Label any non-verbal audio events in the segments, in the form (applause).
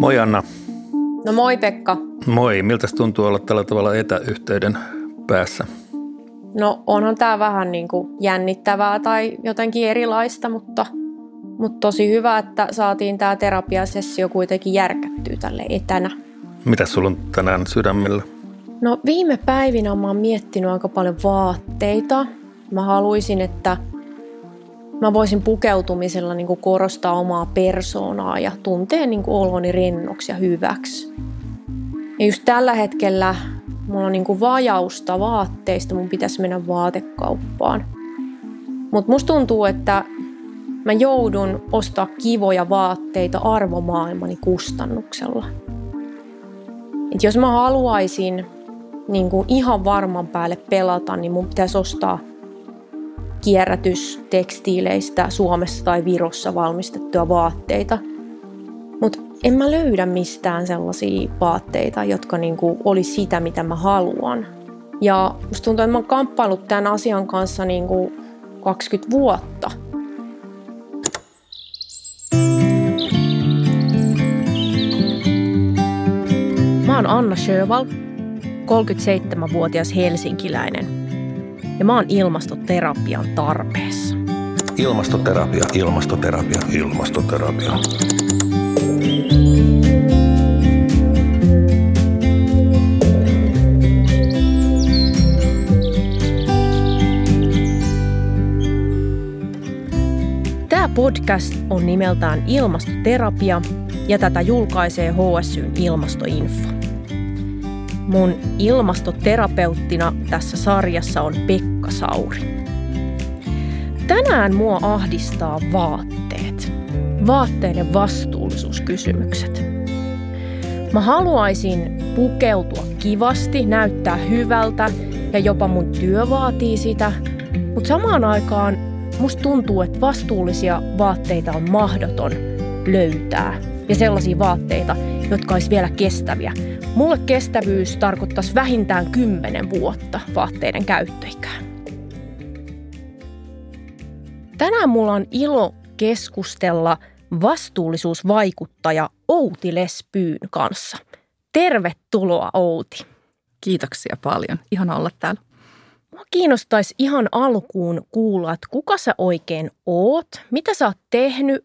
Moi Anna. No moi Pekka. Moi. Miltä tuntuu olla tällä tavalla etäyhteyden päässä? No onhan tämä vähän niin kuin jännittävää tai jotenkin erilaista, mutta, mutta tosi hyvä, että saatiin tämä terapiasessio kuitenkin järkättyä tälle etänä. Mitä sulla on tänään sydämellä? No viime päivinä mä oon miettinyt aika paljon vaatteita. Mä haluaisin, että mä voisin pukeutumisella niin kuin korostaa omaa persoonaa ja tuntea niin kuin oloni rennoksi ja hyväksi. Ja just tällä hetkellä mulla on niin kuin vajausta vaatteista, mun pitäisi mennä vaatekauppaan. Mutta musta tuntuu, että mä joudun ostaa kivoja vaatteita arvomaailmani kustannuksella. Et jos mä haluaisin niin kuin ihan varman päälle pelata, niin mun pitäisi ostaa kierrätystekstiileistä Suomessa tai Virossa valmistettuja vaatteita. Mutta en mä löydä mistään sellaisia vaatteita, jotka niinku olisi sitä, mitä mä haluan. Ja musta tuntuu, että mä oon kamppailut tämän asian kanssa niinku 20 vuotta. Mä oon Anna Sjöval, 37-vuotias helsinkiläinen. Ja mä oon ilmastoterapian tarpeessa. Ilmastoterapia, ilmastoterapia, ilmastoterapia. Tämä podcast on nimeltään Ilmastoterapia ja tätä julkaisee HSYn Ilmastoinfo. Mun ilmastoterapeuttina tässä sarjassa on Pekka Sauri. Tänään mua ahdistaa vaatteet. Vaatteiden vastuullisuuskysymykset. Mä haluaisin pukeutua kivasti, näyttää hyvältä ja jopa mun työ vaatii sitä, mutta samaan aikaan musta tuntuu, että vastuullisia vaatteita on mahdoton löytää ja sellaisia vaatteita, jotka olisi vielä kestäviä. Mulle kestävyys tarkoittaisi vähintään 10 vuotta vaatteiden käyttöikää. Tänään mulla on ilo keskustella vastuullisuusvaikuttaja Outi Lespyyn kanssa. Tervetuloa Outi. Kiitoksia paljon. Ihana olla täällä. Mua kiinnostaisi ihan alkuun kuulla, että kuka sä oikein oot, mitä sä oot tehnyt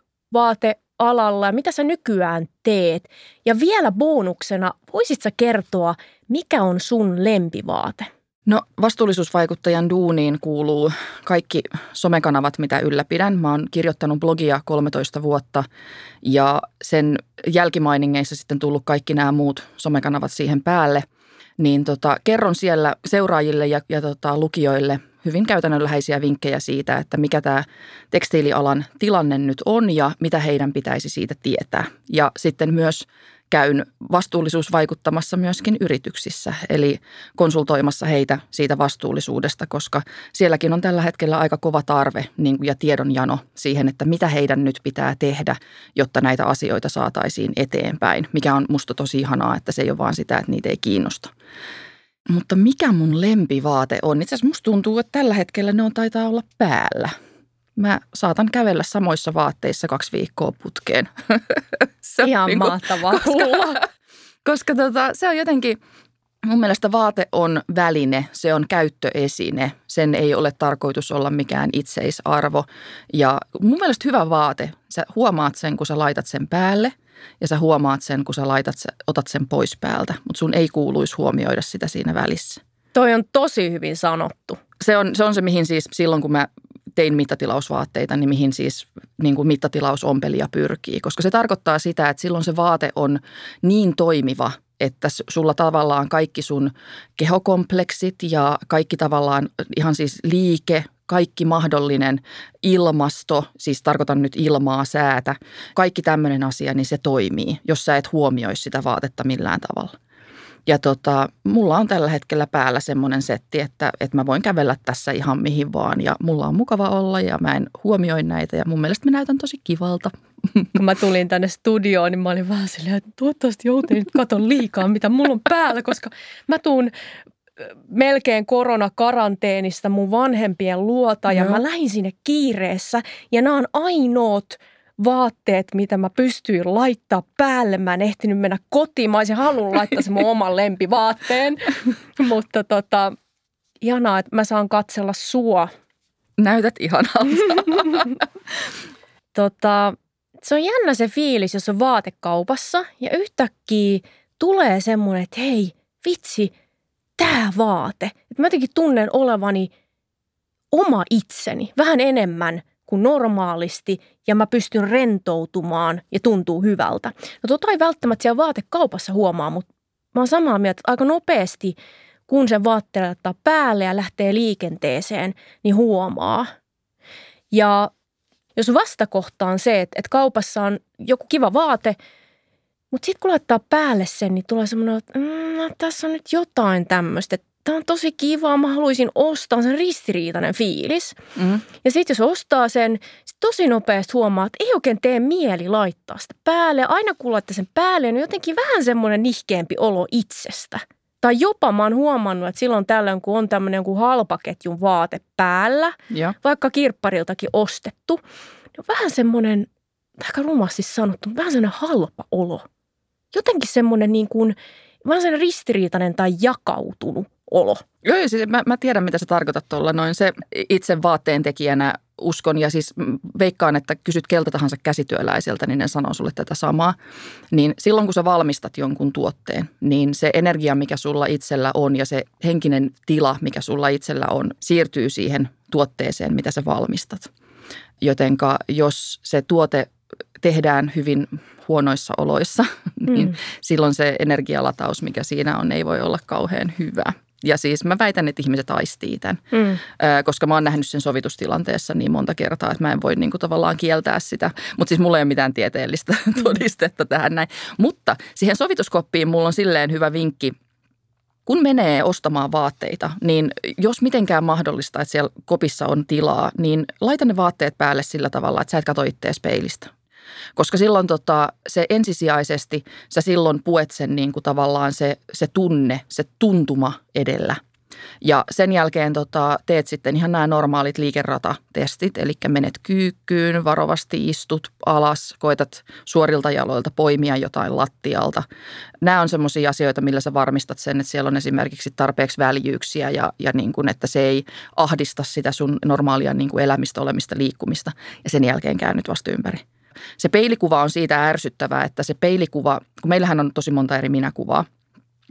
vaatealalla ja mitä sä nykyään teet. Ja vielä bonuksena, voisit sä kertoa, mikä on sun lempivaate? No vastuullisuusvaikuttajan duuniin kuuluu kaikki somekanavat, mitä ylläpidän. Mä oon kirjoittanut blogia 13 vuotta ja sen jälkimainingeissa sitten tullut kaikki nämä muut somekanavat siihen päälle. Niin tota, kerron siellä seuraajille ja, ja tota, lukijoille hyvin käytännönläheisiä vinkkejä siitä, että mikä tämä tekstiilialan tilanne nyt on ja mitä heidän pitäisi siitä tietää. Ja sitten myös käyn vastuullisuusvaikuttamassa myöskin yrityksissä, eli konsultoimassa heitä siitä vastuullisuudesta, koska sielläkin on tällä hetkellä aika kova tarve niin kuin, ja tiedonjano siihen, että mitä heidän nyt pitää tehdä, jotta näitä asioita saataisiin eteenpäin, mikä on musta tosi ihanaa, että se ei ole vaan sitä, että niitä ei kiinnosta. Mutta mikä mun lempivaate on? Itse asiassa musta tuntuu, että tällä hetkellä ne on taitaa olla päällä – mä saatan kävellä samoissa vaatteissa kaksi viikkoa putkeen. (laughs) se Ihan niin kuin, mahtavaa (laughs) koska, koska tota, se on jotenkin, mun mielestä vaate on väline, se on käyttöesine. Sen ei ole tarkoitus olla mikään itseisarvo. Ja mun mielestä hyvä vaate, sä huomaat sen, kun sä laitat sen päälle ja sä huomaat sen, kun sä laitat, otat sen pois päältä. Mutta sun ei kuuluisi huomioida sitä siinä välissä. Toi on tosi hyvin sanottu. Se on, se on se, mihin siis silloin, kun mä tein mittatilausvaatteita, niin mihin siis niin kuin mittatilausompelija pyrkii. Koska se tarkoittaa sitä, että silloin se vaate on niin toimiva, että sulla tavallaan kaikki sun kehokompleksit ja kaikki tavallaan ihan siis liike, kaikki mahdollinen ilmasto, siis tarkoitan nyt ilmaa, säätä, kaikki tämmöinen asia, niin se toimii, jos sä et huomioi sitä vaatetta millään tavalla. Ja tota, mulla on tällä hetkellä päällä semmoinen setti, että, että mä voin kävellä tässä ihan mihin vaan ja mulla on mukava olla ja mä en huomioi näitä ja mun mielestä mä näytän tosi kivalta. (laughs) Kun mä tulin tänne studioon, niin mä olin vaan silleen, että toivottavasti joutin nyt katon liikaa, mitä mulla on päällä, koska mä tuun melkein koronakaranteenista mun vanhempien luota ja Joo. mä lähdin sinne kiireessä ja nämä on ainoat vaatteet, mitä mä pystyin laittaa päälle. Mä en ehtinyt mennä kotiin. Mä olisin halunnut laittaa sen mun (laughs) oman lempivaatteen. Mutta tota, ihanaa, että mä saan katsella sua. Näytät ihanalta. (laughs) tota, se on jännä se fiilis, jos on vaatekaupassa ja yhtäkkiä tulee semmoinen, että hei, vitsi, tämä vaate. Että mä jotenkin tunnen olevani oma itseni vähän enemmän kuin normaalisti ja mä pystyn rentoutumaan ja tuntuu hyvältä. No tota ei välttämättä siellä vaatekaupassa huomaa, mutta mä oon samaa mieltä, että aika nopeasti kun sen vaatteella ottaa päälle ja lähtee liikenteeseen, niin huomaa. Ja jos vastakohta on se, että kaupassa on joku kiva vaate, mutta sitten kun laittaa päälle sen, niin tulee semmoinen, että mm, no, tässä on nyt jotain tämmöistä, tämä on tosi kivaa, mä haluaisin ostaa sen ristiriitainen fiilis. Mm. Ja sitten jos ostaa sen, sit tosi nopeasti huomaa, että ei oikein tee mieli laittaa sitä päälle. Aina kun laittaa sen päälle, niin jotenkin vähän semmoinen nihkeämpi olo itsestä. Tai jopa mä oon huomannut, että silloin tällöin, kun on tämmöinen joku halpaketjun vaate päällä, ja. vaikka kirppariltakin ostettu, niin on vähän semmoinen, aika rumasti sanottu, vähän semmoinen halpa olo. Jotenkin semmoinen niin kuin, vähän semmoinen ristiriitainen tai jakautunut olo. Joo, siis mä, mä tiedän, mitä sä tarkoitat tuolla noin. Se itse vaatteen tekijänä uskon ja siis veikkaan, että kysyt keltä tahansa käsityöläiseltä, niin ne sanoo sulle tätä samaa. Niin silloin, kun sä valmistat jonkun tuotteen, niin se energia, mikä sulla itsellä on ja se henkinen tila, mikä sulla itsellä on, siirtyy siihen tuotteeseen, mitä sä valmistat. Jotenka jos se tuote tehdään hyvin huonoissa oloissa, (laughs) niin mm. silloin se energialataus, mikä siinä on, ei voi olla kauhean hyvä. Ja siis mä väitän, että ihmiset aistii tämän, mm. koska mä oon nähnyt sen sovitustilanteessa niin monta kertaa, että mä en voi niin kuin tavallaan kieltää sitä. Mutta siis mulla ei ole mitään tieteellistä mm. (laughs) todistetta tähän näin. Mutta siihen sovituskoppiin mulla on silleen hyvä vinkki, kun menee ostamaan vaatteita, niin jos mitenkään mahdollista, että siellä kopissa on tilaa, niin laita ne vaatteet päälle sillä tavalla, että sä et katso itseäsi peilistä. Koska silloin tota, se ensisijaisesti, sä silloin puet sen niin kuin tavallaan se, se tunne, se tuntuma edellä. Ja sen jälkeen tota, teet sitten ihan nämä normaalit liikeratatestit, eli menet kyykkyyn, varovasti istut alas, koetat suorilta jaloilta poimia jotain lattialta. Nämä on sellaisia asioita, millä sä varmistat sen, että siellä on esimerkiksi tarpeeksi väljyyksiä ja, ja niin kuin, että se ei ahdista sitä sun normaalia niin kuin elämistä, olemista, liikkumista. Ja sen jälkeen käännyt vasta ympäri se peilikuva on siitä ärsyttävää, että se peilikuva, kun meillähän on tosi monta eri minäkuvaa,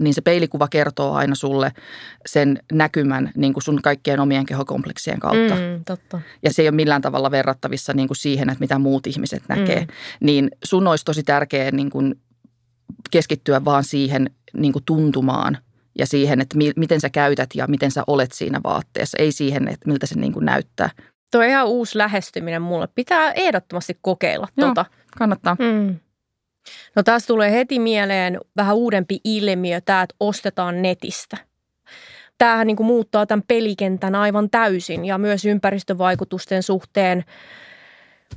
niin se peilikuva kertoo aina sulle sen näkymän niin kuin sun kaikkien omien kehokompleksien kautta. Mm, totta. Ja se ei ole millään tavalla verrattavissa niin kuin siihen, että mitä muut ihmiset näkee. Mm. Niin sun olisi tosi tärkeää niin kuin keskittyä vaan siihen niin kuin tuntumaan ja siihen, että mi- miten sä käytät ja miten sä olet siinä vaatteessa. Ei siihen, että miltä se niin kuin näyttää. Tuo on ihan uusi lähestyminen mulle. Pitää ehdottomasti kokeilla Joo, tuota. kannattaa. Mm. No taas tulee heti mieleen vähän uudempi ilmiö, tämä, että ostetaan netistä. Tämähän niin kuin muuttaa tämän pelikentän aivan täysin ja myös ympäristövaikutusten suhteen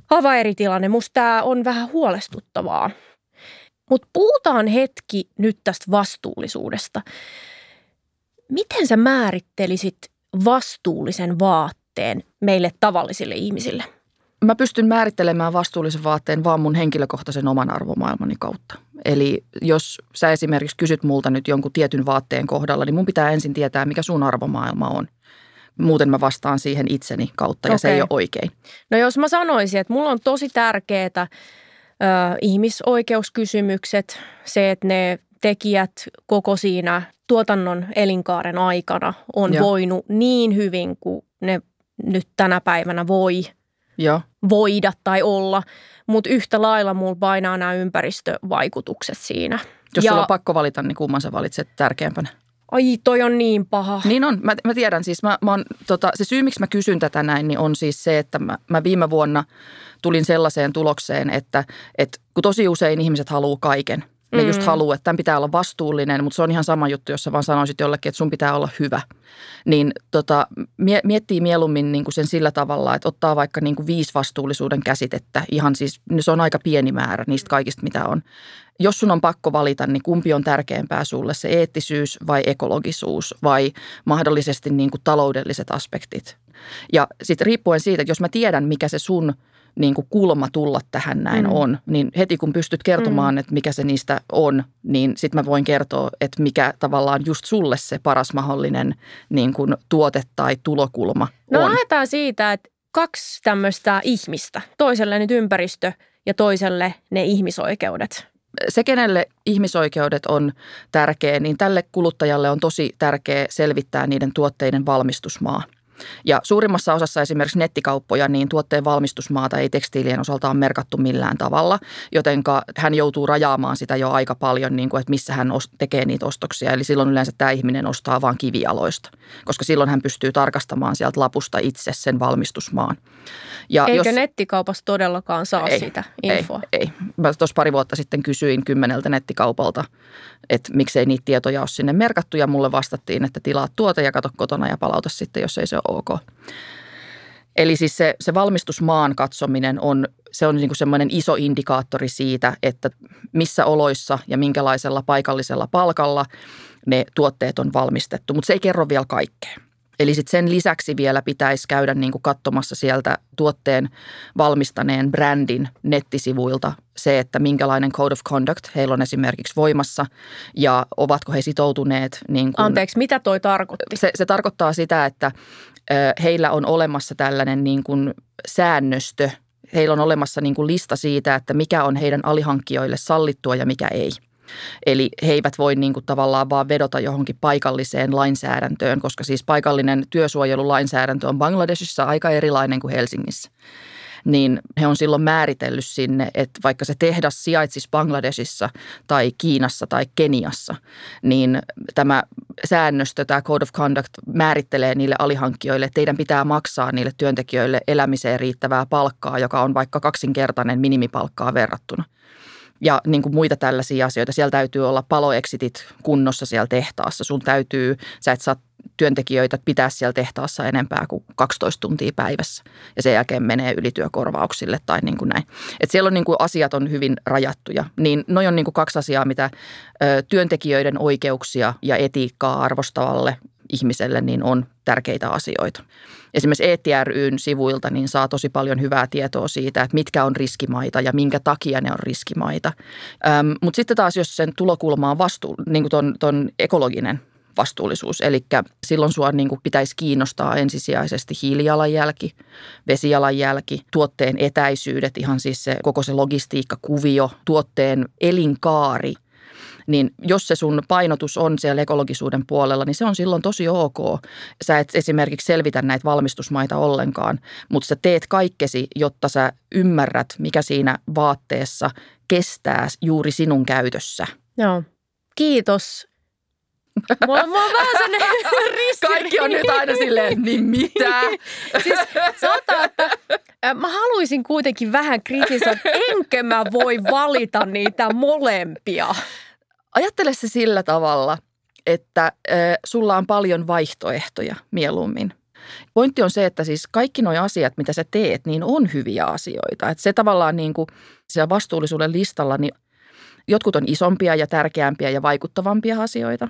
aivan eri tilanne. Musta tämä on vähän huolestuttavaa. Mutta puhutaan hetki nyt tästä vastuullisuudesta. Miten sä määrittelisit vastuullisen vaatteen? Vaatteen meille tavallisille ihmisille? Mä pystyn määrittelemään vastuullisen vaatteen vaan mun henkilökohtaisen oman arvomaailmani kautta. Eli jos sä esimerkiksi kysyt multa nyt jonkun tietyn vaatteen kohdalla, niin mun pitää ensin tietää, mikä sun arvomaailma on. Muuten mä vastaan siihen itseni kautta ja okay. se ei ole oikein. No jos mä sanoisin, että mulla on tosi tärkeää ihmisoikeuskysymykset, se, että ne tekijät koko siinä tuotannon elinkaaren aikana on Joo. voinut niin hyvin kuin ne nyt tänä päivänä voi Joo. voida tai olla, mutta yhtä lailla mulla painaa nämä ympäristövaikutukset siinä. Jos ja, sulla on pakko valita, niin kumman sä valitset tärkeämpänä? Ai, toi on niin paha. Niin on. Mä, mä tiedän siis. Mä, mä oon, tota, se syy, miksi mä kysyn tätä näin, niin on siis se, että mä, mä viime vuonna tulin sellaiseen tulokseen, että, että kun tosi usein ihmiset haluaa kaiken – ne mm. just haluaa, että tämän pitää olla vastuullinen, mutta se on ihan sama juttu, jos sä vaan sanoisit jollekin, että sun pitää olla hyvä. Niin tota, miettii mieluummin niin kuin sen sillä tavalla, että ottaa vaikka niin kuin viisi vastuullisuuden käsitettä. Ihan siis, se on aika pieni määrä niistä kaikista, mitä on. Jos sun on pakko valita, niin kumpi on tärkeämpää sulle, se eettisyys vai ekologisuus vai mahdollisesti niin kuin taloudelliset aspektit. Ja sitten riippuen siitä, että jos mä tiedän, mikä se sun niin kuin kulma tulla tähän näin mm. on. Niin heti kun pystyt kertomaan, mm. että mikä se niistä on, niin sitten mä voin kertoa, että mikä tavallaan just sulle se paras mahdollinen niin kuin tuote tai tulokulma no, on. No lähdetään siitä, että kaksi tämmöistä ihmistä, toiselle nyt ympäristö ja toiselle ne ihmisoikeudet se, kenelle ihmisoikeudet on tärkeä, niin tälle kuluttajalle on tosi tärkeä selvittää niiden tuotteiden valmistusmaa – ja suurimmassa osassa esimerkiksi nettikauppoja, niin tuotteen valmistusmaata ei tekstiilien osalta ole merkattu millään tavalla, joten hän joutuu rajaamaan sitä jo aika paljon, niin kuin, että missä hän tekee niitä ostoksia. Eli silloin yleensä tämä ihminen ostaa vain kivialoista, koska silloin hän pystyy tarkastamaan sieltä lapusta itse sen valmistusmaan. Ja Eikö jos, nettikaupassa todellakaan saa ei, sitä infoa? Ei, ei. Mä tuossa pari vuotta sitten kysyin kymmeneltä nettikaupalta, että miksei niitä tietoja ole sinne merkattu ja mulle vastattiin, että tilaa tuote ja kato kotona ja palauta sitten, jos ei se ole ok. Eli siis se, se valmistusmaan katsominen on, se on niin kuin semmoinen iso indikaattori siitä, että missä oloissa ja minkälaisella paikallisella palkalla ne tuotteet on valmistettu, mutta se ei kerro vielä kaikkea. Eli sitten sen lisäksi vielä pitäisi käydä niin kuin katsomassa sieltä tuotteen valmistaneen brändin nettisivuilta se, että minkälainen code of conduct heillä on esimerkiksi voimassa ja ovatko he sitoutuneet. Niin kuin, Anteeksi, mitä toi tarkoitti? Se, se tarkoittaa sitä, että heillä on olemassa tällainen niin kuin säännöstö, heillä on olemassa niin kuin lista siitä, että mikä on heidän alihankkijoille sallittua ja mikä ei – Eli he eivät voi niin kuin tavallaan vaan vedota johonkin paikalliseen lainsäädäntöön, koska siis paikallinen työsuojelulainsäädäntö on Bangladesissa aika erilainen kuin Helsingissä niin he on silloin määritellyt sinne, että vaikka se tehdas sijaitsisi Bangladesissa tai Kiinassa tai Keniassa, niin tämä säännöstö, tämä Code of Conduct määrittelee niille alihankkijoille, että teidän pitää maksaa niille työntekijöille elämiseen riittävää palkkaa, joka on vaikka kaksinkertainen minimipalkkaa verrattuna ja niin kuin muita tällaisia asioita. Siellä täytyy olla paloeksitit kunnossa siellä tehtaassa. Sun täytyy, sä et saa työntekijöitä pitää siellä tehtaassa enempää kuin 12 tuntia päivässä ja sen jälkeen menee ylityökorvauksille tai niin kuin näin. Et siellä on niin kuin asiat on hyvin rajattuja. Niin noi on niin kuin kaksi asiaa, mitä ö, työntekijöiden oikeuksia ja etiikkaa arvostavalle ihmiselle niin on tärkeitä asioita. Esimerkiksi ETRYn sivuilta niin saa tosi paljon hyvää tietoa siitä, että mitkä on riskimaita ja minkä takia ne on riskimaita. Öm, mutta sitten taas, jos sen tulokulma on vastuu, niin kuin ton, ton ekologinen vastuullisuus. Eli silloin sinua niin kuin pitäisi kiinnostaa ensisijaisesti hiilijalanjälki, vesijalanjälki, tuotteen etäisyydet, ihan siis se koko se logistiikkakuvio, tuotteen elinkaari niin jos se sun painotus on siellä ekologisuuden puolella, niin se on silloin tosi ok. Sä et esimerkiksi selvitä näitä valmistusmaita ollenkaan, mutta sä teet kaikkesi, jotta sä ymmärrät, mikä siinä vaatteessa kestää juuri sinun käytössä. Joo. Kiitos Mulla, mulla on vähän sellainen (laughs) Kaikki on nyt aina silleen, niin mitä? (laughs) siis sanotaan, että mä haluaisin kuitenkin vähän kritisoida, enkö mä voi valita niitä molempia. Ajattele se sillä tavalla, että äh, sulla on paljon vaihtoehtoja mieluummin. Pointti on se, että siis kaikki nuo asiat, mitä sä teet, niin on hyviä asioita. Että se tavallaan niin kuin siellä vastuullisuuden listalla, niin jotkut on isompia ja tärkeämpiä ja vaikuttavampia asioita.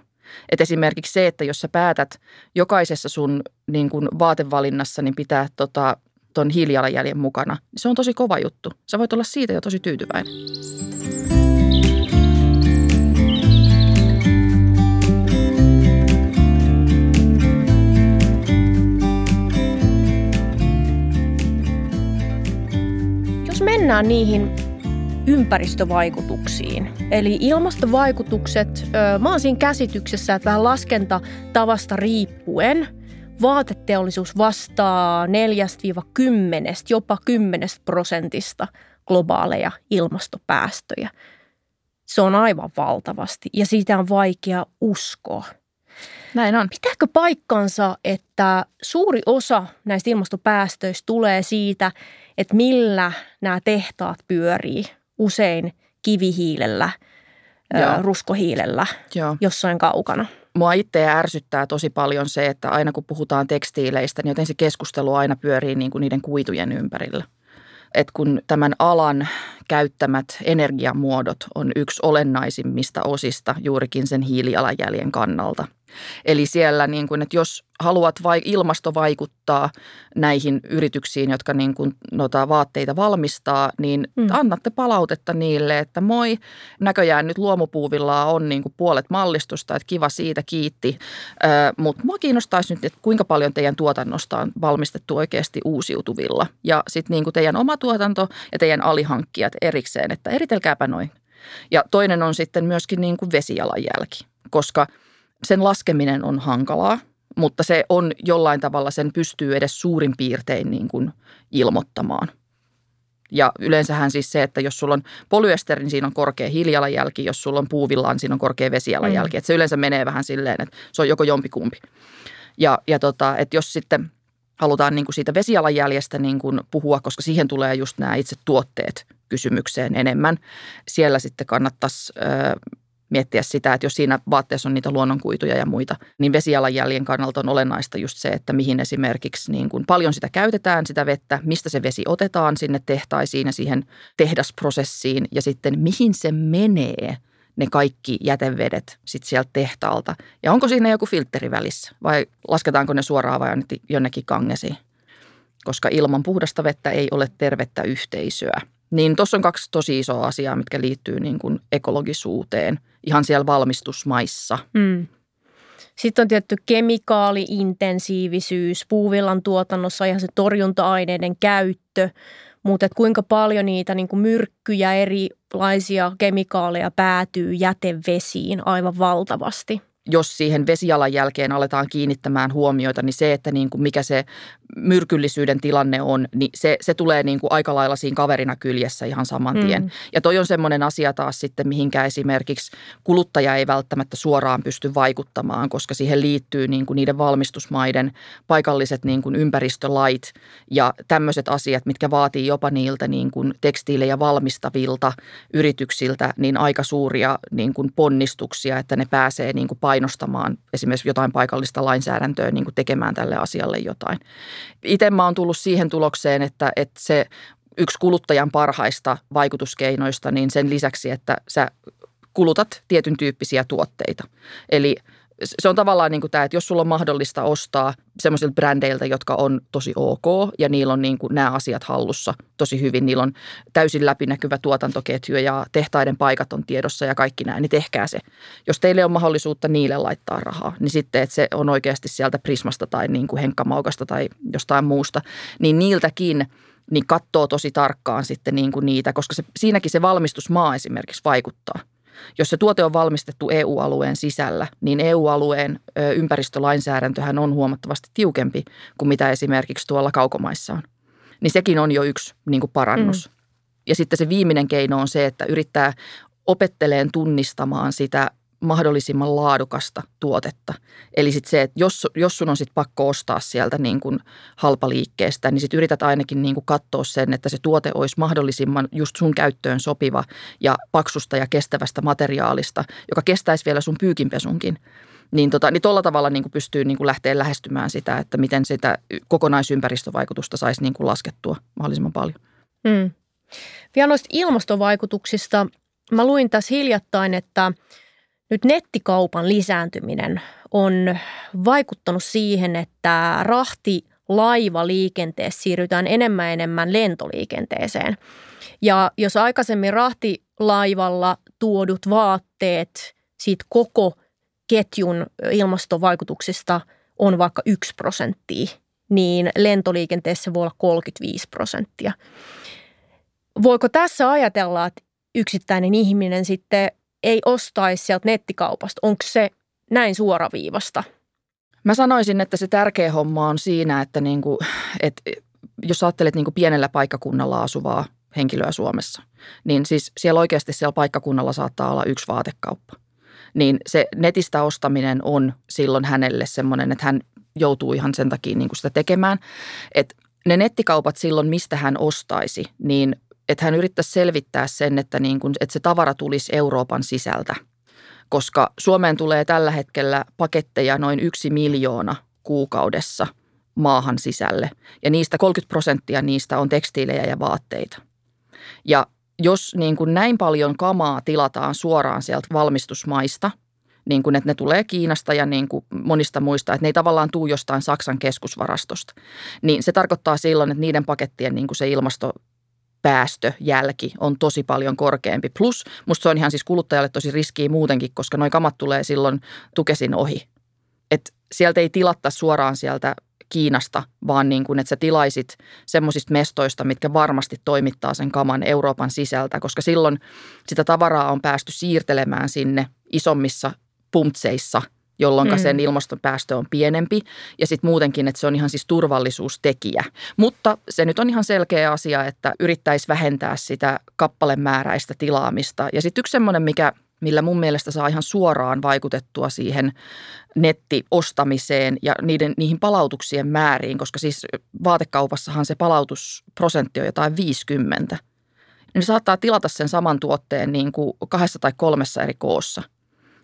Et esimerkiksi se, että jos sä päätät jokaisessa sun niin kuin vaatevalinnassa, niin pitää tota, ton hiilijalanjäljen mukana, niin se on tosi kova juttu. Sä voit olla siitä jo tosi tyytyväinen. mennään niihin ympäristövaikutuksiin. Eli ilmastovaikutukset, mä oon siinä käsityksessä, että vähän laskentatavasta riippuen vaateteollisuus vastaa 4-10, jopa 10 prosentista globaaleja ilmastopäästöjä. Se on aivan valtavasti ja siitä on vaikea uskoa. Näin on. Pitääkö paikkansa, että suuri osa näistä ilmastopäästöistä tulee siitä, että millä nämä tehtaat pyörii usein kivihiilellä, Joo. ruskohiilellä Joo. jossain kaukana? Mua itseä ärsyttää tosi paljon se, että aina kun puhutaan tekstiileistä, niin joten se keskustelu aina pyörii niin kuin niiden kuitujen ympärillä. Et kun tämän alan käyttämät energiamuodot on yksi olennaisimmista osista juurikin sen hiilijalanjäljen kannalta – Eli siellä, niin kuin, että jos haluat vai ilmasto vaikuttaa näihin yrityksiin, jotka niin kuin noita vaatteita valmistaa, niin mm. annatte palautetta niille, että moi, näköjään nyt luomupuuvillaa on niin kuin puolet mallistusta, että kiva siitä, kiitti. Mutta mua kiinnostaisi nyt, että kuinka paljon teidän tuotannosta on valmistettu oikeasti uusiutuvilla. Ja sitten niin kuin teidän oma tuotanto ja teidän alihankkijat erikseen, että eritelkääpä noin. Ja toinen on sitten myöskin niin kuin vesijalanjälki, koska sen laskeminen on hankalaa – mutta se on jollain tavalla, sen pystyy edes suurin piirtein niin kuin ilmoittamaan. Ja yleensähän siis se, että jos sulla on polyester, niin siinä on korkea hiilijalanjälki, jos sulla on puuvillaan, niin siinä on korkea vesijalanjälki. Mm. Että se yleensä menee vähän silleen, että se on joko jompikumpi. Ja, ja tota, että jos sitten halutaan niin kuin siitä vesijalanjäljestä niin kuin puhua, koska siihen tulee just nämä itse tuotteet kysymykseen enemmän. Siellä sitten kannattaisi miettiä sitä, että jos siinä vaatteessa on niitä luonnonkuituja ja muita, niin vesijalanjäljen kannalta on olennaista just se, että mihin esimerkiksi niin kuin paljon sitä käytetään, sitä vettä, mistä se vesi otetaan sinne tehtaisiin ja siihen tehdasprosessiin ja sitten mihin se menee ne kaikki jätevedet sitten sieltä tehtaalta. Ja onko siinä joku filtteri välissä vai lasketaanko ne suoraan vai jonnekin kangesiin? Koska ilman puhdasta vettä ei ole tervettä yhteisöä. Niin tuossa on kaksi tosi isoa asiaa, mitkä liittyy niin kuin ekologisuuteen ihan siellä valmistusmaissa. Mm. Sitten on tietty kemikaaliintensiivisyys, puuvillan tuotannossa ihan se torjunta-aineiden käyttö, mutta kuinka paljon niitä niin kuin myrkkyjä, erilaisia kemikaaleja päätyy jätevesiin aivan valtavasti – jos siihen vesijalanjälkeen aletaan kiinnittämään huomioita, niin se, että niin kuin mikä se myrkyllisyyden tilanne on, niin se, se tulee niin kuin aika lailla siinä kaverina kyljessä ihan saman tien. Mm. Ja toi on semmoinen asia taas sitten, mihinkä esimerkiksi kuluttaja ei välttämättä suoraan pysty vaikuttamaan, koska siihen liittyy niin kuin niiden valmistusmaiden paikalliset niin kuin ympäristölait ja tämmöiset asiat, mitkä vaatii jopa niiltä niin kuin tekstiilejä valmistavilta yrityksiltä niin aika suuria niin kuin ponnistuksia, että ne pääsee niin kuin painostamaan esimerkiksi jotain paikallista lainsäädäntöä niin kuin tekemään tälle asialle jotain. Itse mä oon tullut siihen tulokseen, että, että se yksi kuluttajan parhaista vaikutuskeinoista, niin sen lisäksi, että sä kulutat tietyn tyyppisiä tuotteita. Eli – se on tavallaan niin kuin tämä, että jos sulla on mahdollista ostaa semmoisilta brändeiltä, jotka on tosi ok ja niillä on niin kuin nämä asiat hallussa tosi hyvin, niillä on täysin läpinäkyvä tuotantoketju ja tehtaiden paikat on tiedossa ja kaikki nämä, niin tehkää se. Jos teille on mahdollisuutta niille laittaa rahaa, niin sitten, että se on oikeasti sieltä Prismasta tai niin kuin Henkkamaukasta tai jostain muusta, niin niiltäkin niin katsoo tosi tarkkaan sitten niin kuin niitä, koska se, siinäkin se valmistusmaa esimerkiksi vaikuttaa – jos se tuote on valmistettu EU-alueen sisällä, niin EU-alueen ympäristölainsäädäntöhän on huomattavasti tiukempi kuin mitä esimerkiksi tuolla kaukomaissa on. Niin sekin on jo yksi niin kuin parannus. Mm. Ja sitten se viimeinen keino on se, että yrittää opetteleen tunnistamaan sitä mahdollisimman laadukasta tuotetta. Eli sitten se, että jos, jos sun on sitten pakko ostaa sieltä niin kuin halpaliikkeestä, niin sitten yrität ainakin niin kuin katsoa sen, että se tuote olisi mahdollisimman just sun käyttöön sopiva ja paksusta ja kestävästä materiaalista, joka kestäisi vielä sun pyykinpesunkin. Niin, tota, niin tavalla niin kuin pystyy niin kuin lähteä lähestymään sitä, että miten sitä kokonaisympäristövaikutusta saisi niin kuin laskettua mahdollisimman paljon. Mm. Vielä noista ilmastovaikutuksista. Mä luin tässä hiljattain, että – nyt nettikaupan lisääntyminen on vaikuttanut siihen, että rahti laivaliikenteessä siirrytään enemmän enemmän lentoliikenteeseen. Ja jos aikaisemmin rahtilaivalla tuodut vaatteet siitä koko ketjun ilmastovaikutuksista on vaikka yksi prosenttia, niin lentoliikenteessä voi olla 35 prosenttia. Voiko tässä ajatella, että yksittäinen ihminen sitten ei ostaisi sieltä nettikaupasta? Onko se näin suoraviivasta? Mä sanoisin, että se tärkeä homma on siinä, että, niin kuin, että jos ajattelet niin kuin pienellä paikkakunnalla asuvaa henkilöä Suomessa, niin siis siellä oikeasti siellä paikkakunnalla saattaa olla yksi vaatekauppa. Niin se netistä ostaminen on silloin hänelle semmoinen, että hän joutuu ihan sen takia niin kuin sitä tekemään. Että ne nettikaupat silloin, mistä hän ostaisi, niin että hän yrittäisi selvittää sen, että, niin kuin, että se tavara tulisi Euroopan sisältä, koska Suomeen tulee tällä hetkellä paketteja noin yksi miljoona kuukaudessa maahan sisälle ja niistä 30 prosenttia niistä on tekstiilejä ja vaatteita. Ja jos niin kuin näin paljon kamaa tilataan suoraan sieltä valmistusmaista, niin kuin, että ne tulee Kiinasta ja niin kuin monista muista, että ne ei tavallaan tuu jostain Saksan keskusvarastosta. Niin se tarkoittaa silloin, että niiden pakettien niin kuin se ilmasto päästöjälki on tosi paljon korkeampi. Plus musta se on ihan siis kuluttajalle tosi riskiä muutenkin, koska noi kamat tulee silloin tukesin ohi. Et sieltä ei tilatta suoraan sieltä Kiinasta, vaan niin kuin, että sä tilaisit semmoisista mestoista, mitkä varmasti toimittaa sen kaman Euroopan sisältä, koska silloin sitä tavaraa on päästy siirtelemään sinne isommissa pumpseissa, jolloin mm. sen ilmastopäästö on pienempi ja sitten muutenkin, että se on ihan siis turvallisuustekijä. Mutta se nyt on ihan selkeä asia, että yrittäisi vähentää sitä kappalemääräistä tilaamista. Ja sitten yksi semmoinen, mikä millä mun mielestä saa ihan suoraan vaikutettua siihen nettiostamiseen ja niiden, niihin palautuksien määriin, koska siis vaatekaupassahan se palautusprosentti on jotain 50. Niin saattaa tilata sen saman tuotteen niin kuin kahdessa tai kolmessa eri koossa.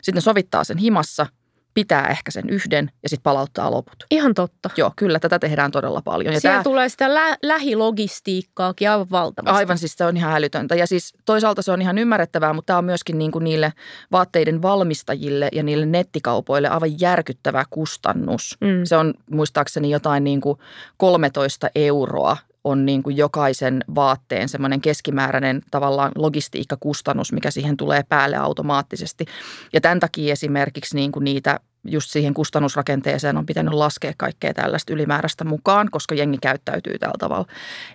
Sitten ne sovittaa sen himassa – pitää ehkä sen yhden ja sitten palauttaa loput. Ihan totta. Joo, kyllä tätä tehdään todella paljon. Ja Siellä tämä, tulee sitä lä- lähilogistiikkaakin aivan valtavasti. Aivan, siis se on ihan älytöntä. Ja siis toisaalta se on ihan ymmärrettävää, mutta tämä on myöskin niin kuin niille vaatteiden valmistajille ja niille nettikaupoille aivan järkyttävä kustannus. Mm. Se on muistaakseni jotain niin kuin 13 euroa on niin kuin jokaisen vaatteen semmoinen keskimääräinen tavallaan logistiikkakustannus, mikä siihen tulee päälle automaattisesti. Ja tämän takia esimerkiksi niin kuin niitä just siihen kustannusrakenteeseen on pitänyt laskea kaikkea tällaista ylimääräistä mukaan, koska jengi käyttäytyy tällä tavalla.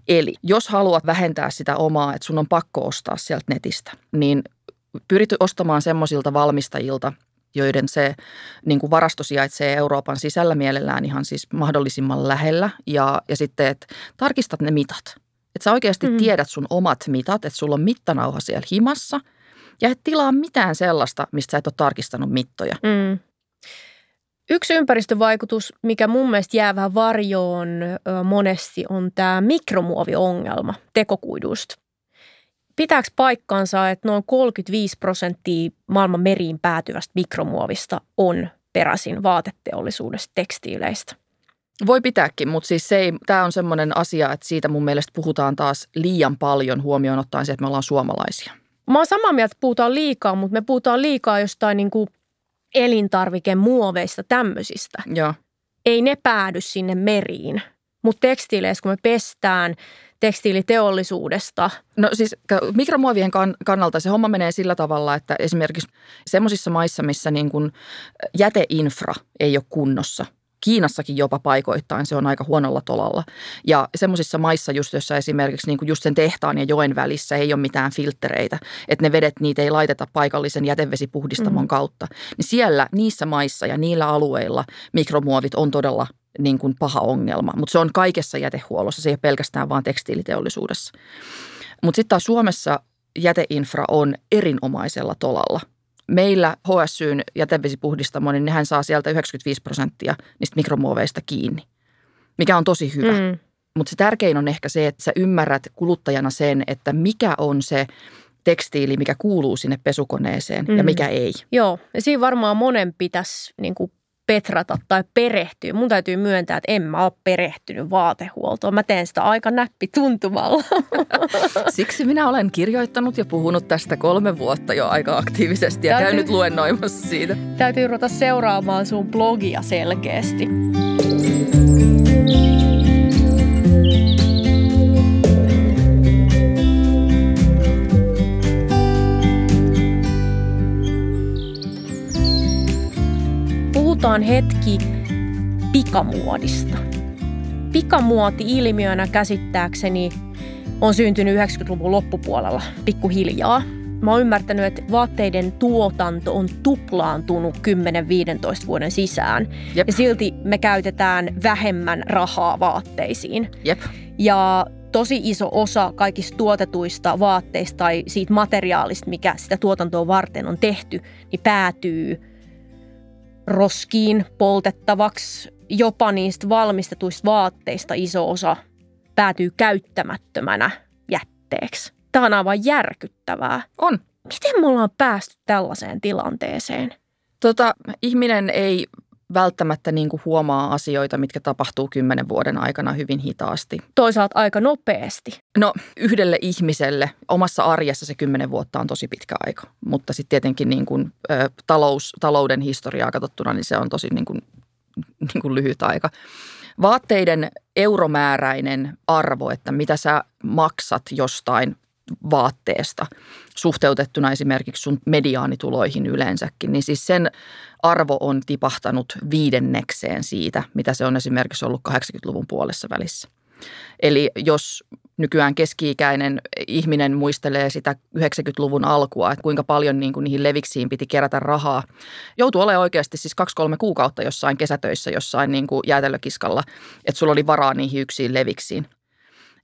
Eli jos haluat vähentää sitä omaa, että sun on pakko ostaa sieltä netistä, niin pyrit ostamaan semmoisilta valmistajilta, joiden se niin kuin varasto sijaitsee Euroopan sisällä mielellään ihan siis mahdollisimman lähellä. Ja, ja sitten, että tarkistat ne mitat. Että sä oikeasti mm. tiedät sun omat mitat, että sulla on mittanauha siellä himassa. Ja et tilaa mitään sellaista, mistä sä et ole tarkistanut mittoja. Mm. Yksi ympäristövaikutus, mikä mun mielestä jää vähän varjoon monesti, on tämä mikromuoviongelma tekokuidusta. Pitääkö paikkansa, että noin 35 prosenttia maailman meriin päätyvästä mikromuovista on peräisin vaateteollisuudesta, tekstiileistä? Voi pitääkin, mutta siis se ei, tämä on semmoinen asia, että siitä mun mielestä puhutaan taas liian paljon huomioon ottaen se, että me ollaan suomalaisia. Mä oon samaa mieltä, että puhutaan liikaa, mutta me puhutaan liikaa jostain niin kuin elintarvikemuoveista, tämmöisistä. Joo. Ei ne päädy sinne meriin. Mutta tekstiileissä, kun me pestään tekstiiliteollisuudesta. No siis mikromuovien kannalta se homma menee sillä tavalla, että esimerkiksi semmoisissa maissa, missä niin kuin jäteinfra ei ole kunnossa, Kiinassakin jopa paikoittain se on aika huonolla tolalla. Ja semmoisissa maissa just, jossa esimerkiksi niin kuin just sen tehtaan ja joen välissä ei ole mitään filtreitä, että ne vedet, niitä ei laiteta paikallisen jätevesipuhdistamon mm. kautta, niin siellä niissä maissa ja niillä alueilla mikromuovit on todella niin kuin paha ongelma, mutta se on kaikessa jätehuollossa, se ei ole pelkästään vaan tekstiiliteollisuudessa. Mutta sitten taas Suomessa jäteinfra on erinomaisella tolalla. Meillä HSYn jätevesipuhdistamo, niin hän saa sieltä 95 prosenttia niistä mikromuoveista kiinni, mikä on tosi hyvä. Mm. Mutta se tärkein on ehkä se, että sä ymmärrät kuluttajana sen, että mikä on se tekstiili, mikä kuuluu sinne pesukoneeseen mm. ja mikä ei. Joo, ja siinä varmaan monen pitäisi niin kuin petrata tai perehtyä. Mun täytyy myöntää, että en mä ole perehtynyt vaatehuoltoon. Mä teen sitä aika näppi tuntumalla. (laughs) Siksi minä olen kirjoittanut ja puhunut tästä kolme vuotta jo aika aktiivisesti ja täytyy, käynyt luennoimassa siitä. Täytyy ruveta seuraamaan sun blogia selkeästi. Puhutaan hetki pikamuodista. Pikamuoti ilmiönä käsittääkseni on syntynyt 90-luvun loppupuolella pikkuhiljaa. Mä oon ymmärtänyt, että vaatteiden tuotanto on tuplaantunut 10-15 vuoden sisään. Jep. Ja silti me käytetään vähemmän rahaa vaatteisiin. Jep. Ja tosi iso osa kaikista tuotetuista vaatteista tai siitä materiaalista, mikä sitä tuotantoa varten on tehty, niin päätyy – roskiin poltettavaksi. Jopa niistä valmistetuista vaatteista iso osa päätyy käyttämättömänä jätteeksi. Tämä on aivan järkyttävää. On. Miten me ollaan päästy tällaiseen tilanteeseen? Tota, ihminen ei välttämättä niin kuin huomaa asioita, mitkä tapahtuu kymmenen vuoden aikana hyvin hitaasti. Toisaalta aika nopeasti. No yhdelle ihmiselle omassa arjessa se kymmenen vuotta on tosi pitkä aika, mutta sitten tietenkin niin kuin, ö, talous, talouden historiaa katsottuna, niin se on tosi niin kuin, niin kuin lyhyt aika. Vaatteiden euromääräinen arvo, että mitä sä maksat jostain vaatteesta suhteutettuna esimerkiksi sun mediaanituloihin yleensäkin, niin siis sen arvo on tipahtanut viidennekseen siitä, mitä se on esimerkiksi ollut 80-luvun puolessa välissä. Eli jos nykyään keski-ikäinen ihminen muistelee sitä 90-luvun alkua, että kuinka paljon niin kuin niihin leviksiin piti kerätä rahaa. Joutuu olemaan oikeasti siis kaksi-kolme kuukautta jossain kesätöissä jossain niin kuin jäätelökiskalla, että sulla oli varaa niihin ksiin leviksiin.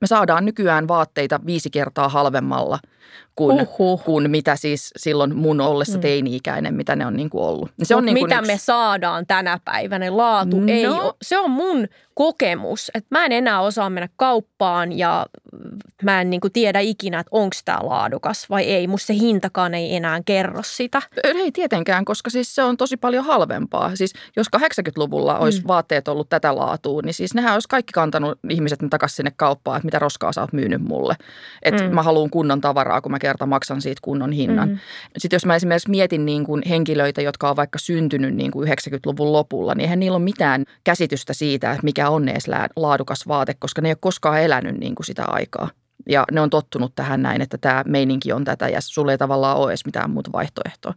Me saadaan nykyään vaatteita viisi kertaa halvemmalla kuin, Uhuh. kuin mitä siis silloin mun ollessa mm. teini-ikäinen, mitä ne on niin kuin ollut. Se on niin kuin mitä yksi. me saadaan tänä päivänä, laatu no. ei ole. Se on mun kokemus, että mä en enää osaa mennä kauppaan ja mä en niin kuin tiedä ikinä, että onko tämä laadukas vai ei. Musta se hintakaan ei enää kerro sitä. Ei tietenkään, koska siis se on tosi paljon halvempaa. Siis jos 80-luvulla olisi mm. vaatteet ollut tätä laatua, niin siis nehän olisi kaikki kantanut ihmiset takaisin sinne kauppaan, että mitä roskaa sä oot myynyt mulle. Että mm. mä haluan kunnon tavaraa, kun mä kerta maksan siitä kunnon hinnan. Mm. Sitten jos mä esimerkiksi mietin niin kuin henkilöitä, jotka on vaikka syntynyt niin kuin 90-luvun lopulla, niin eihän niillä ole mitään käsitystä siitä, että mikä on edes laadukas vaate, koska ne ei ole koskaan elänyt niin kuin sitä aikaa. Ja ne on tottunut tähän näin, että tämä meininki on tätä ja sulle ei tavallaan ole edes mitään muuta vaihtoehtoa.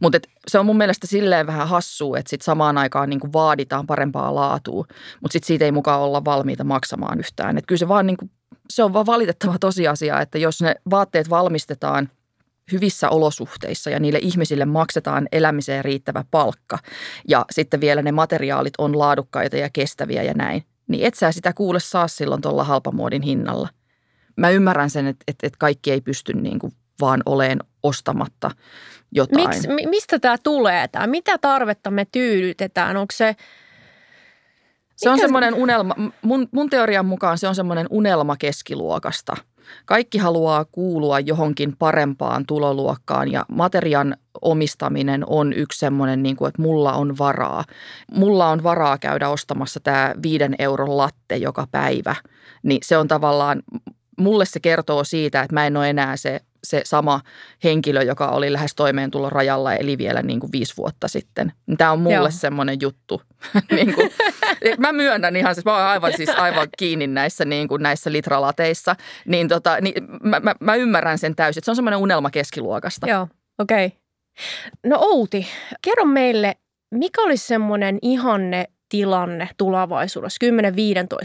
Mutta se on mun mielestä silleen vähän hassua, että sit samaan aikaan niin vaaditaan parempaa laatua, mutta sitten siitä ei mukaan olla valmiita maksamaan yhtään. Et kyllä se vaan niin kuin, se on vaan valitettava tosiasia, että jos ne vaatteet valmistetaan hyvissä olosuhteissa ja niille ihmisille maksetaan elämiseen riittävä palkka ja sitten vielä ne materiaalit on laadukkaita ja kestäviä ja näin, niin et sä sitä kuule saa silloin tuolla halpamuodin hinnalla. Mä ymmärrän sen, että, että, että kaikki ei pysty niin kuin vaan oleen ostamatta jotain. Miks, mistä tämä tulee? Tää? Mitä tarvetta me tyydytetään? Onko se... Se on semmoinen unelma, mun, mun teorian mukaan se on semmoinen unelma keskiluokasta. Kaikki haluaa kuulua johonkin parempaan tuloluokkaan ja materian omistaminen on yksi semmoinen, niin kuin, että mulla on varaa. Mulla on varaa käydä ostamassa tämä viiden euron latte joka päivä. Niin se on tavallaan, mulle se kertoo siitä, että mä en ole enää se se sama henkilö, joka oli lähes toimeentulon rajalla eli vielä niin kuin viisi vuotta sitten. Tämä on mulle Joo. semmoinen juttu. (laughs) niin kuin, mä myönnän ihan, siis mä oon aivan, siis aivan kiinni näissä, niin kuin näissä litralateissa. Niin, tota, niin mä, mä, mä, ymmärrän sen täysin, että se on semmoinen unelma keskiluokasta. Joo, okei. Okay. No Outi, kerro meille, mikä olisi semmoinen ihanne tilanne tulevaisuudessa 10-15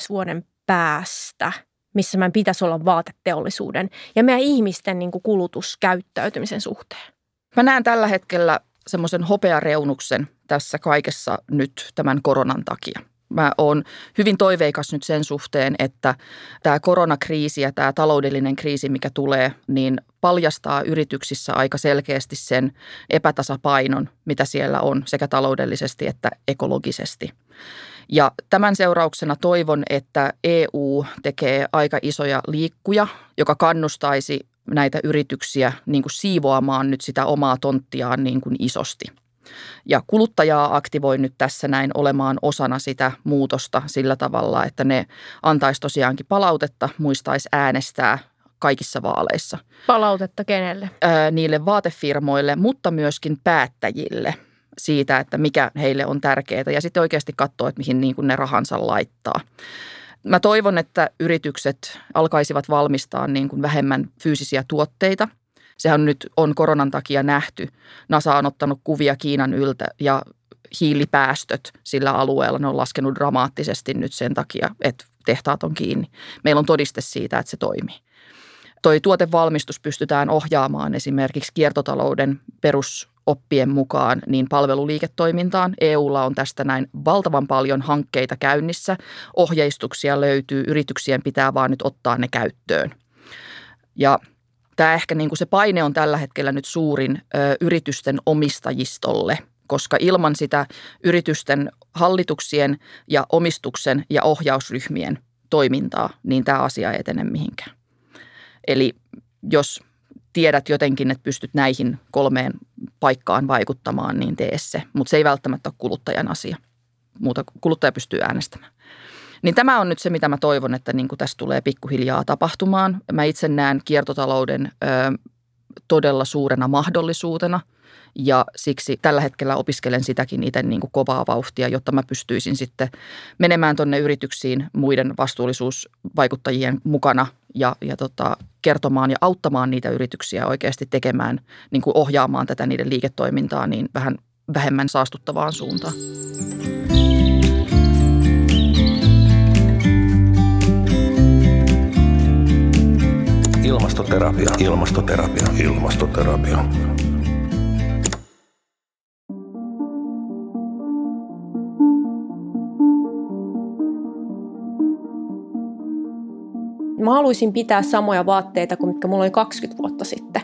vuoden päästä – missä meidän pitäisi olla vaateteollisuuden ja meidän ihmisten niin kuin kulutuskäyttäytymisen suhteen? Mä näen tällä hetkellä semmoisen hopeareunuksen tässä kaikessa nyt tämän koronan takia. Mä oon hyvin toiveikas nyt sen suhteen, että tämä koronakriisi ja tämä taloudellinen kriisi, mikä tulee, niin paljastaa yrityksissä aika selkeästi sen epätasapainon, mitä siellä on sekä taloudellisesti että ekologisesti. Ja tämän seurauksena toivon, että EU tekee aika isoja liikkuja, joka kannustaisi näitä yrityksiä niin kuin siivoamaan nyt sitä omaa tonttiaan niin kuin isosti. Ja kuluttajaa aktivoi nyt tässä näin olemaan osana sitä muutosta sillä tavalla, että ne antaisi tosiaankin palautetta, muistaisi äänestää kaikissa vaaleissa. Palautetta kenelle? Ää, niille vaatefirmoille, mutta myöskin päättäjille – siitä, että mikä heille on tärkeää ja sitten oikeasti katsoa, että mihin niin kuin ne rahansa laittaa. Mä toivon, että yritykset alkaisivat valmistaa niin kuin vähemmän fyysisiä tuotteita. Sehän nyt on koronan takia nähty. NASA on ottanut kuvia Kiinan yltä ja hiilipäästöt sillä alueella, ne on laskenut dramaattisesti nyt sen takia, että tehtaat on kiinni. Meillä on todiste siitä, että se toimii. Toi tuotevalmistus pystytään ohjaamaan esimerkiksi kiertotalouden perus oppien mukaan niin palveluliiketoimintaan. EUlla on tästä näin valtavan paljon hankkeita käynnissä. Ohjeistuksia löytyy, yrityksien pitää vaan nyt ottaa ne käyttöön. Ja tämä ehkä niin kuin se paine on tällä hetkellä nyt suurin ö, yritysten omistajistolle, koska ilman sitä yritysten hallituksien ja omistuksen ja ohjausryhmien toimintaa, niin tämä asia ei etene mihinkään. Eli jos tiedät jotenkin, että pystyt näihin kolmeen paikkaan vaikuttamaan, niin tee se. Mutta se ei välttämättä ole kuluttajan asia. Muuta kuluttaja pystyy äänestämään. Niin tämä on nyt se, mitä mä toivon, että niin tässä tulee pikkuhiljaa tapahtumaan. Mä itse näen kiertotalouden ö, todella suurena mahdollisuutena – ja siksi tällä hetkellä opiskelen sitäkin itse niin kuin kovaa vauhtia, jotta mä pystyisin sitten menemään tuonne yrityksiin muiden vastuullisuusvaikuttajien mukana ja, ja tota, kertomaan ja auttamaan niitä yrityksiä oikeasti tekemään, niin kuin ohjaamaan tätä niiden liiketoimintaa niin vähän vähemmän saastuttavaan suuntaan. Ilmastoterapia, ilmastoterapia, ilmastoterapia. Mä haluaisin pitää samoja vaatteita kuin mitkä mulla oli 20 vuotta sitten.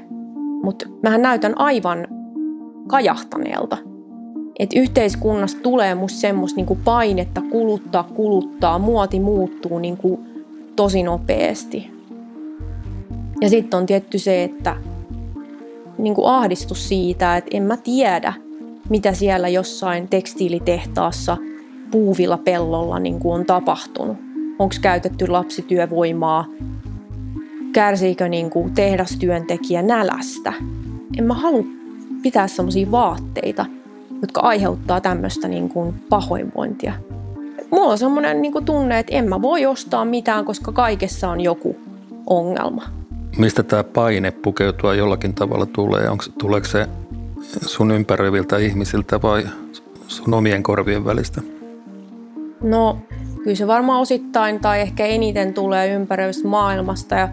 Mutta mähän näytän aivan kajahtaneelta. Et yhteiskunnasta tulee musta semmoista niinku painetta kuluttaa, kuluttaa, muoti muuttuu niinku tosi nopeasti. Ja sitten on tietty se, että niinku ahdistus siitä, että en mä tiedä, mitä siellä jossain tekstiilitehtaassa puuvilla pellolla niinku on tapahtunut onko käytetty lapsityövoimaa, kärsiikö niin kuin tehdastyöntekijä nälästä. En mä halua pitää sellaisia vaatteita, jotka aiheuttaa tämmöistä niin kuin pahoinvointia. Mulla on semmoinen niin kuin tunne, että en mä voi ostaa mitään, koska kaikessa on joku ongelma. Mistä tämä paine pukeutua jollakin tavalla tulee? Onko, tuleeko se sun ympäröiviltä ihmisiltä vai sun omien korvien välistä? No kyllä se varmaan osittain tai ehkä eniten tulee ympäröivästä maailmasta. Ja,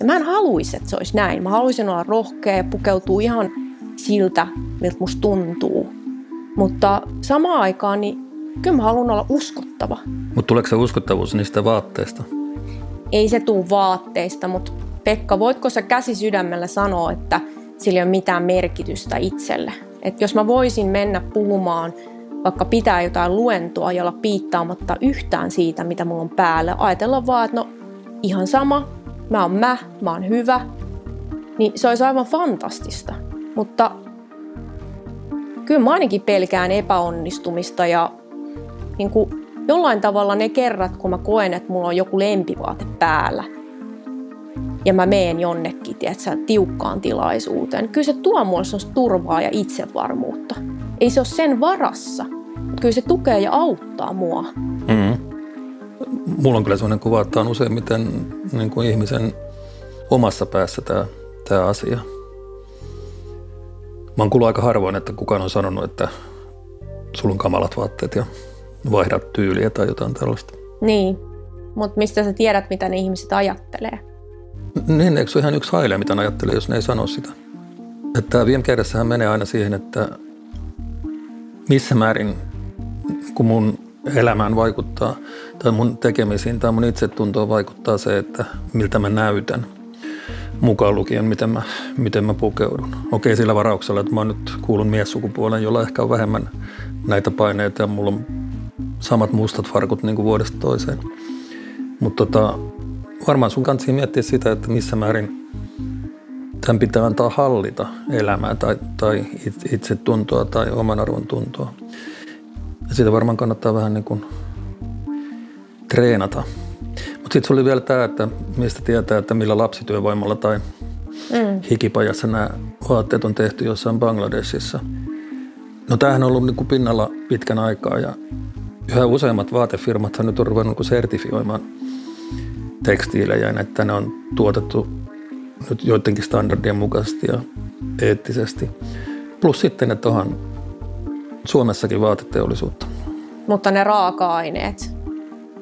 ja mä en haluaisi, että se olisi näin. Mä haluaisin olla rohkea ja pukeutua ihan siltä, miltä musta tuntuu. Mutta samaan aikaan, niin kyllä mä haluan olla uskottava. Mutta tuleeko se uskottavuus niistä vaatteista? Ei se tuu vaatteista, mutta Pekka, voitko sä käsi sydämellä sanoa, että sillä ei ole mitään merkitystä itselle? Et jos mä voisin mennä puhumaan vaikka pitää jotain luentoa ja olla piittaamatta yhtään siitä, mitä mulla on päällä. Ajatella vaan, että no ihan sama, mä oon mä, mä oon hyvä. Niin se olisi aivan fantastista. Mutta kyllä mä ainakin pelkään epäonnistumista ja niin kuin jollain tavalla ne kerrat, kun mä koen, että mulla on joku lempivaate päällä ja mä meen jonnekin tiedätkö, tiukkaan tilaisuuteen, kyllä se tuo mulle turvaa ja itsevarmuutta ei se ole sen varassa. Mutta kyllä se tukee ja auttaa mua. Mm. Mulla on kyllä sellainen kuva, että on useimmiten niin kuin ihmisen omassa päässä tämä, tämä asia. Mä oon kuullut aika harvoin, että kukaan on sanonut, että sulla on kamalat vaatteet ja vaihdat tyyliä tai jotain tällaista. Niin, mutta mistä sä tiedät, mitä ne ihmiset ajattelee? Niin, eikö se ole ihan yksi haile, mitä ne ajattelee, jos ne ei sano sitä? Että viime kädessähän menee aina siihen, että missä määrin, kun mun elämään vaikuttaa tai mun tekemisiin tai mun itsetuntoon vaikuttaa se, että miltä mä näytän mukaan lukien, miten mä, miten mä pukeudun. Okei sillä varauksella, että mä nyt kuulun miessukupuolen, jolla ehkä on vähemmän näitä paineita ja mulla on samat mustat farkut niin kuin vuodesta toiseen. Mutta tota, varmaan sun kanssa miettiä sitä, että missä määrin tämän pitää antaa hallita elämää tai, tai itse tuntoa tai oman arvon tuntoa. Ja siitä varmaan kannattaa vähän niin kuin treenata. Mutta sitten oli vielä tämä, että mistä tietää, että millä lapsityövoimalla tai mm. hikipajassa nämä vaatteet on tehty jossain Bangladesissa. No tämähän on ollut niin kuin pinnalla pitkän aikaa ja yhä useimmat vaatefirmat nyt on ruvennut niin sertifioimaan tekstiilejä, että ne on tuotettu joidenkin standardien mukaisesti ja eettisesti. Plus sitten, että onhan Suomessakin vaateteollisuutta. Mutta ne raaka-aineet,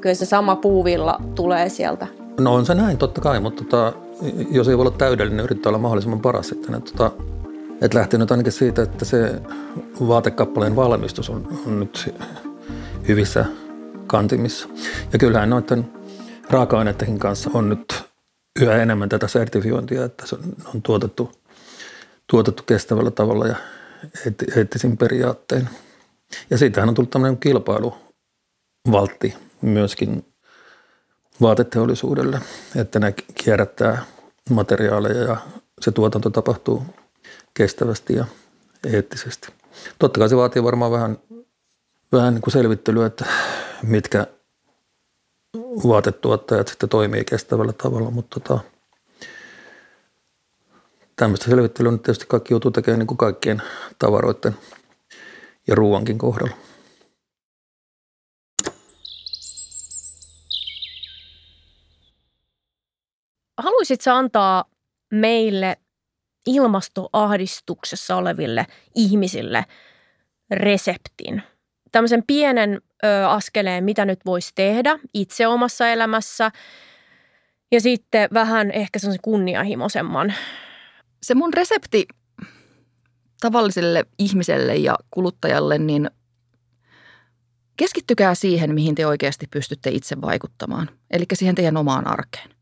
kyllä se sama puuvilla tulee sieltä. No on se näin, totta kai, mutta tota, jos ei voi olla täydellinen, yrittää olla mahdollisimman paras sitten. Että, tota, että lähtee nyt ainakin siitä, että se vaatekappaleen valmistus on, on nyt hyvissä kantimissa. Ja kyllähän noiden raaka-aineiden kanssa on nyt yhä enemmän tätä sertifiointia, että se on tuotettu, tuotettu kestävällä tavalla ja eettisin periaattein. Ja siitähän on tullut tämmöinen kilpailuvaltti myöskin vaateteollisuudelle, että ne kierrättää materiaaleja ja se tuotanto tapahtuu kestävästi ja eettisesti. Totta kai se vaatii varmaan vähän, vähän niin kuin selvittelyä, että mitkä vaatetuottajat sitten toimii kestävällä tavalla, mutta tota, tämmöistä selvittelyä nyt tietysti kaikki joutuu tekemään niin kuin kaikkien tavaroiden ja ruoankin kohdalla. Haluaisitko antaa meille ilmastoahdistuksessa oleville ihmisille reseptin? Tämmöisen pienen ö, askeleen, mitä nyt voisi tehdä itse omassa elämässä ja sitten vähän ehkä sellaisen kunnianhimoisemman. Se mun resepti tavalliselle ihmiselle ja kuluttajalle, niin keskittykää siihen, mihin te oikeasti pystytte itse vaikuttamaan. Eli siihen teidän omaan arkeen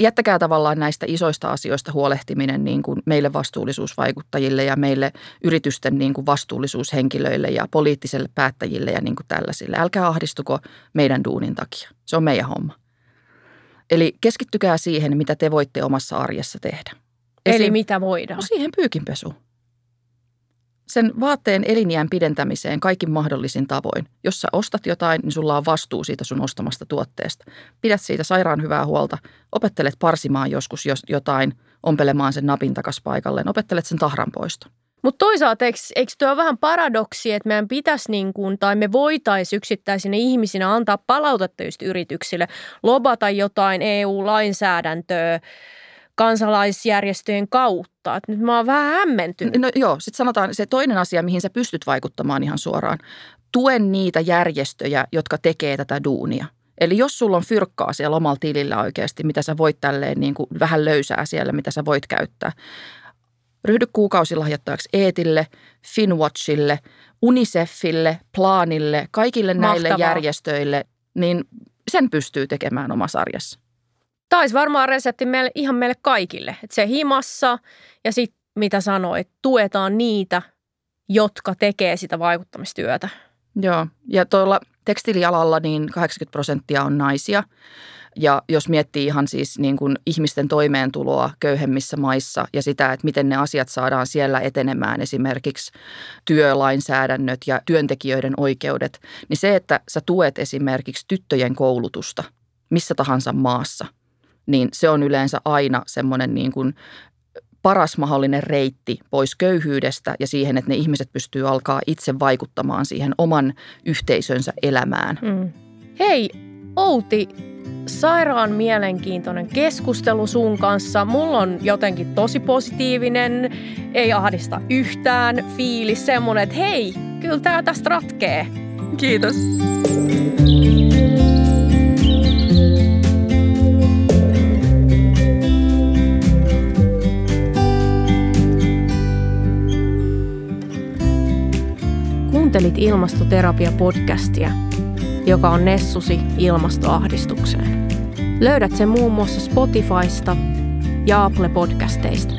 jättäkää tavallaan näistä isoista asioista huolehtiminen niin kuin meille vastuullisuusvaikuttajille ja meille yritysten niin kuin vastuullisuushenkilöille ja poliittisille päättäjille ja niin kuin tällaisille. Älkää ahdistuko meidän duunin takia. Se on meidän homma. Eli keskittykää siihen, mitä te voitte omassa arjessa tehdä. Esim, Eli mitä voidaan? No siihen pyykinpesu sen vaatteen eliniän pidentämiseen kaikin mahdollisin tavoin. Jos sä ostat jotain, niin sulla on vastuu siitä sun ostamasta tuotteesta. Pidät siitä sairaan hyvää huolta. Opettelet parsimaan joskus jotain, ompelemaan sen napin takas paikalleen. Opettelet sen tahran poiston. Mutta toisaalta eikö, eikö tuo ole vähän paradoksi, että meidän pitäisi niin kuin, tai me voitaisiin yksittäisinä ihmisinä antaa palautetta just yrityksille, lobata jotain EU-lainsäädäntöä, kansalaisjärjestöjen kautta. Et nyt mä oon vähän hämmentynyt. No joo, sitten sanotaan se toinen asia, mihin sä pystyt vaikuttamaan ihan suoraan. Tuen niitä järjestöjä, jotka tekee tätä duunia. Eli jos sulla on fyrkkaa siellä omalla tilillä oikeasti, mitä sä voit tälleen niin kuin vähän löysää siellä, mitä sä voit käyttää. Ryhdy kuukausilahjoittajaksi Eetille, Finwatchille, Unicefille, Planille, kaikille näille Mahtavaa. järjestöille, niin sen pystyy tekemään omassa arjessa. Taisi varmaan resepti meille, ihan meille kaikille. Että se himassa ja sitten mitä sanoit, tuetaan niitä, jotka tekee sitä vaikuttamistyötä. Joo, ja tuolla tekstiilialalla niin 80 prosenttia on naisia. Ja jos miettii ihan siis niin kuin ihmisten toimeentuloa köyhemmissä maissa ja sitä, että miten ne asiat saadaan siellä etenemään, esimerkiksi työlainsäädännöt ja työntekijöiden oikeudet, niin se, että sä tuet esimerkiksi tyttöjen koulutusta missä tahansa maassa – niin se on yleensä aina semmoinen niin kuin paras mahdollinen reitti pois köyhyydestä ja siihen, että ne ihmiset pystyy alkaa itse vaikuttamaan siihen oman yhteisönsä elämään. Mm. Hei Outi, sairaan mielenkiintoinen keskustelu sun kanssa. Mulla on jotenkin tosi positiivinen, ei ahdista yhtään fiilis, semmoinen, että hei, kyllä tää tästä ratkee. Kiitos. Kuuntelit Ilmastoterapia-podcastia, joka on Nessusi ilmastoahdistukseen. Löydät sen muun muassa Spotifysta ja Apple-podcasteista.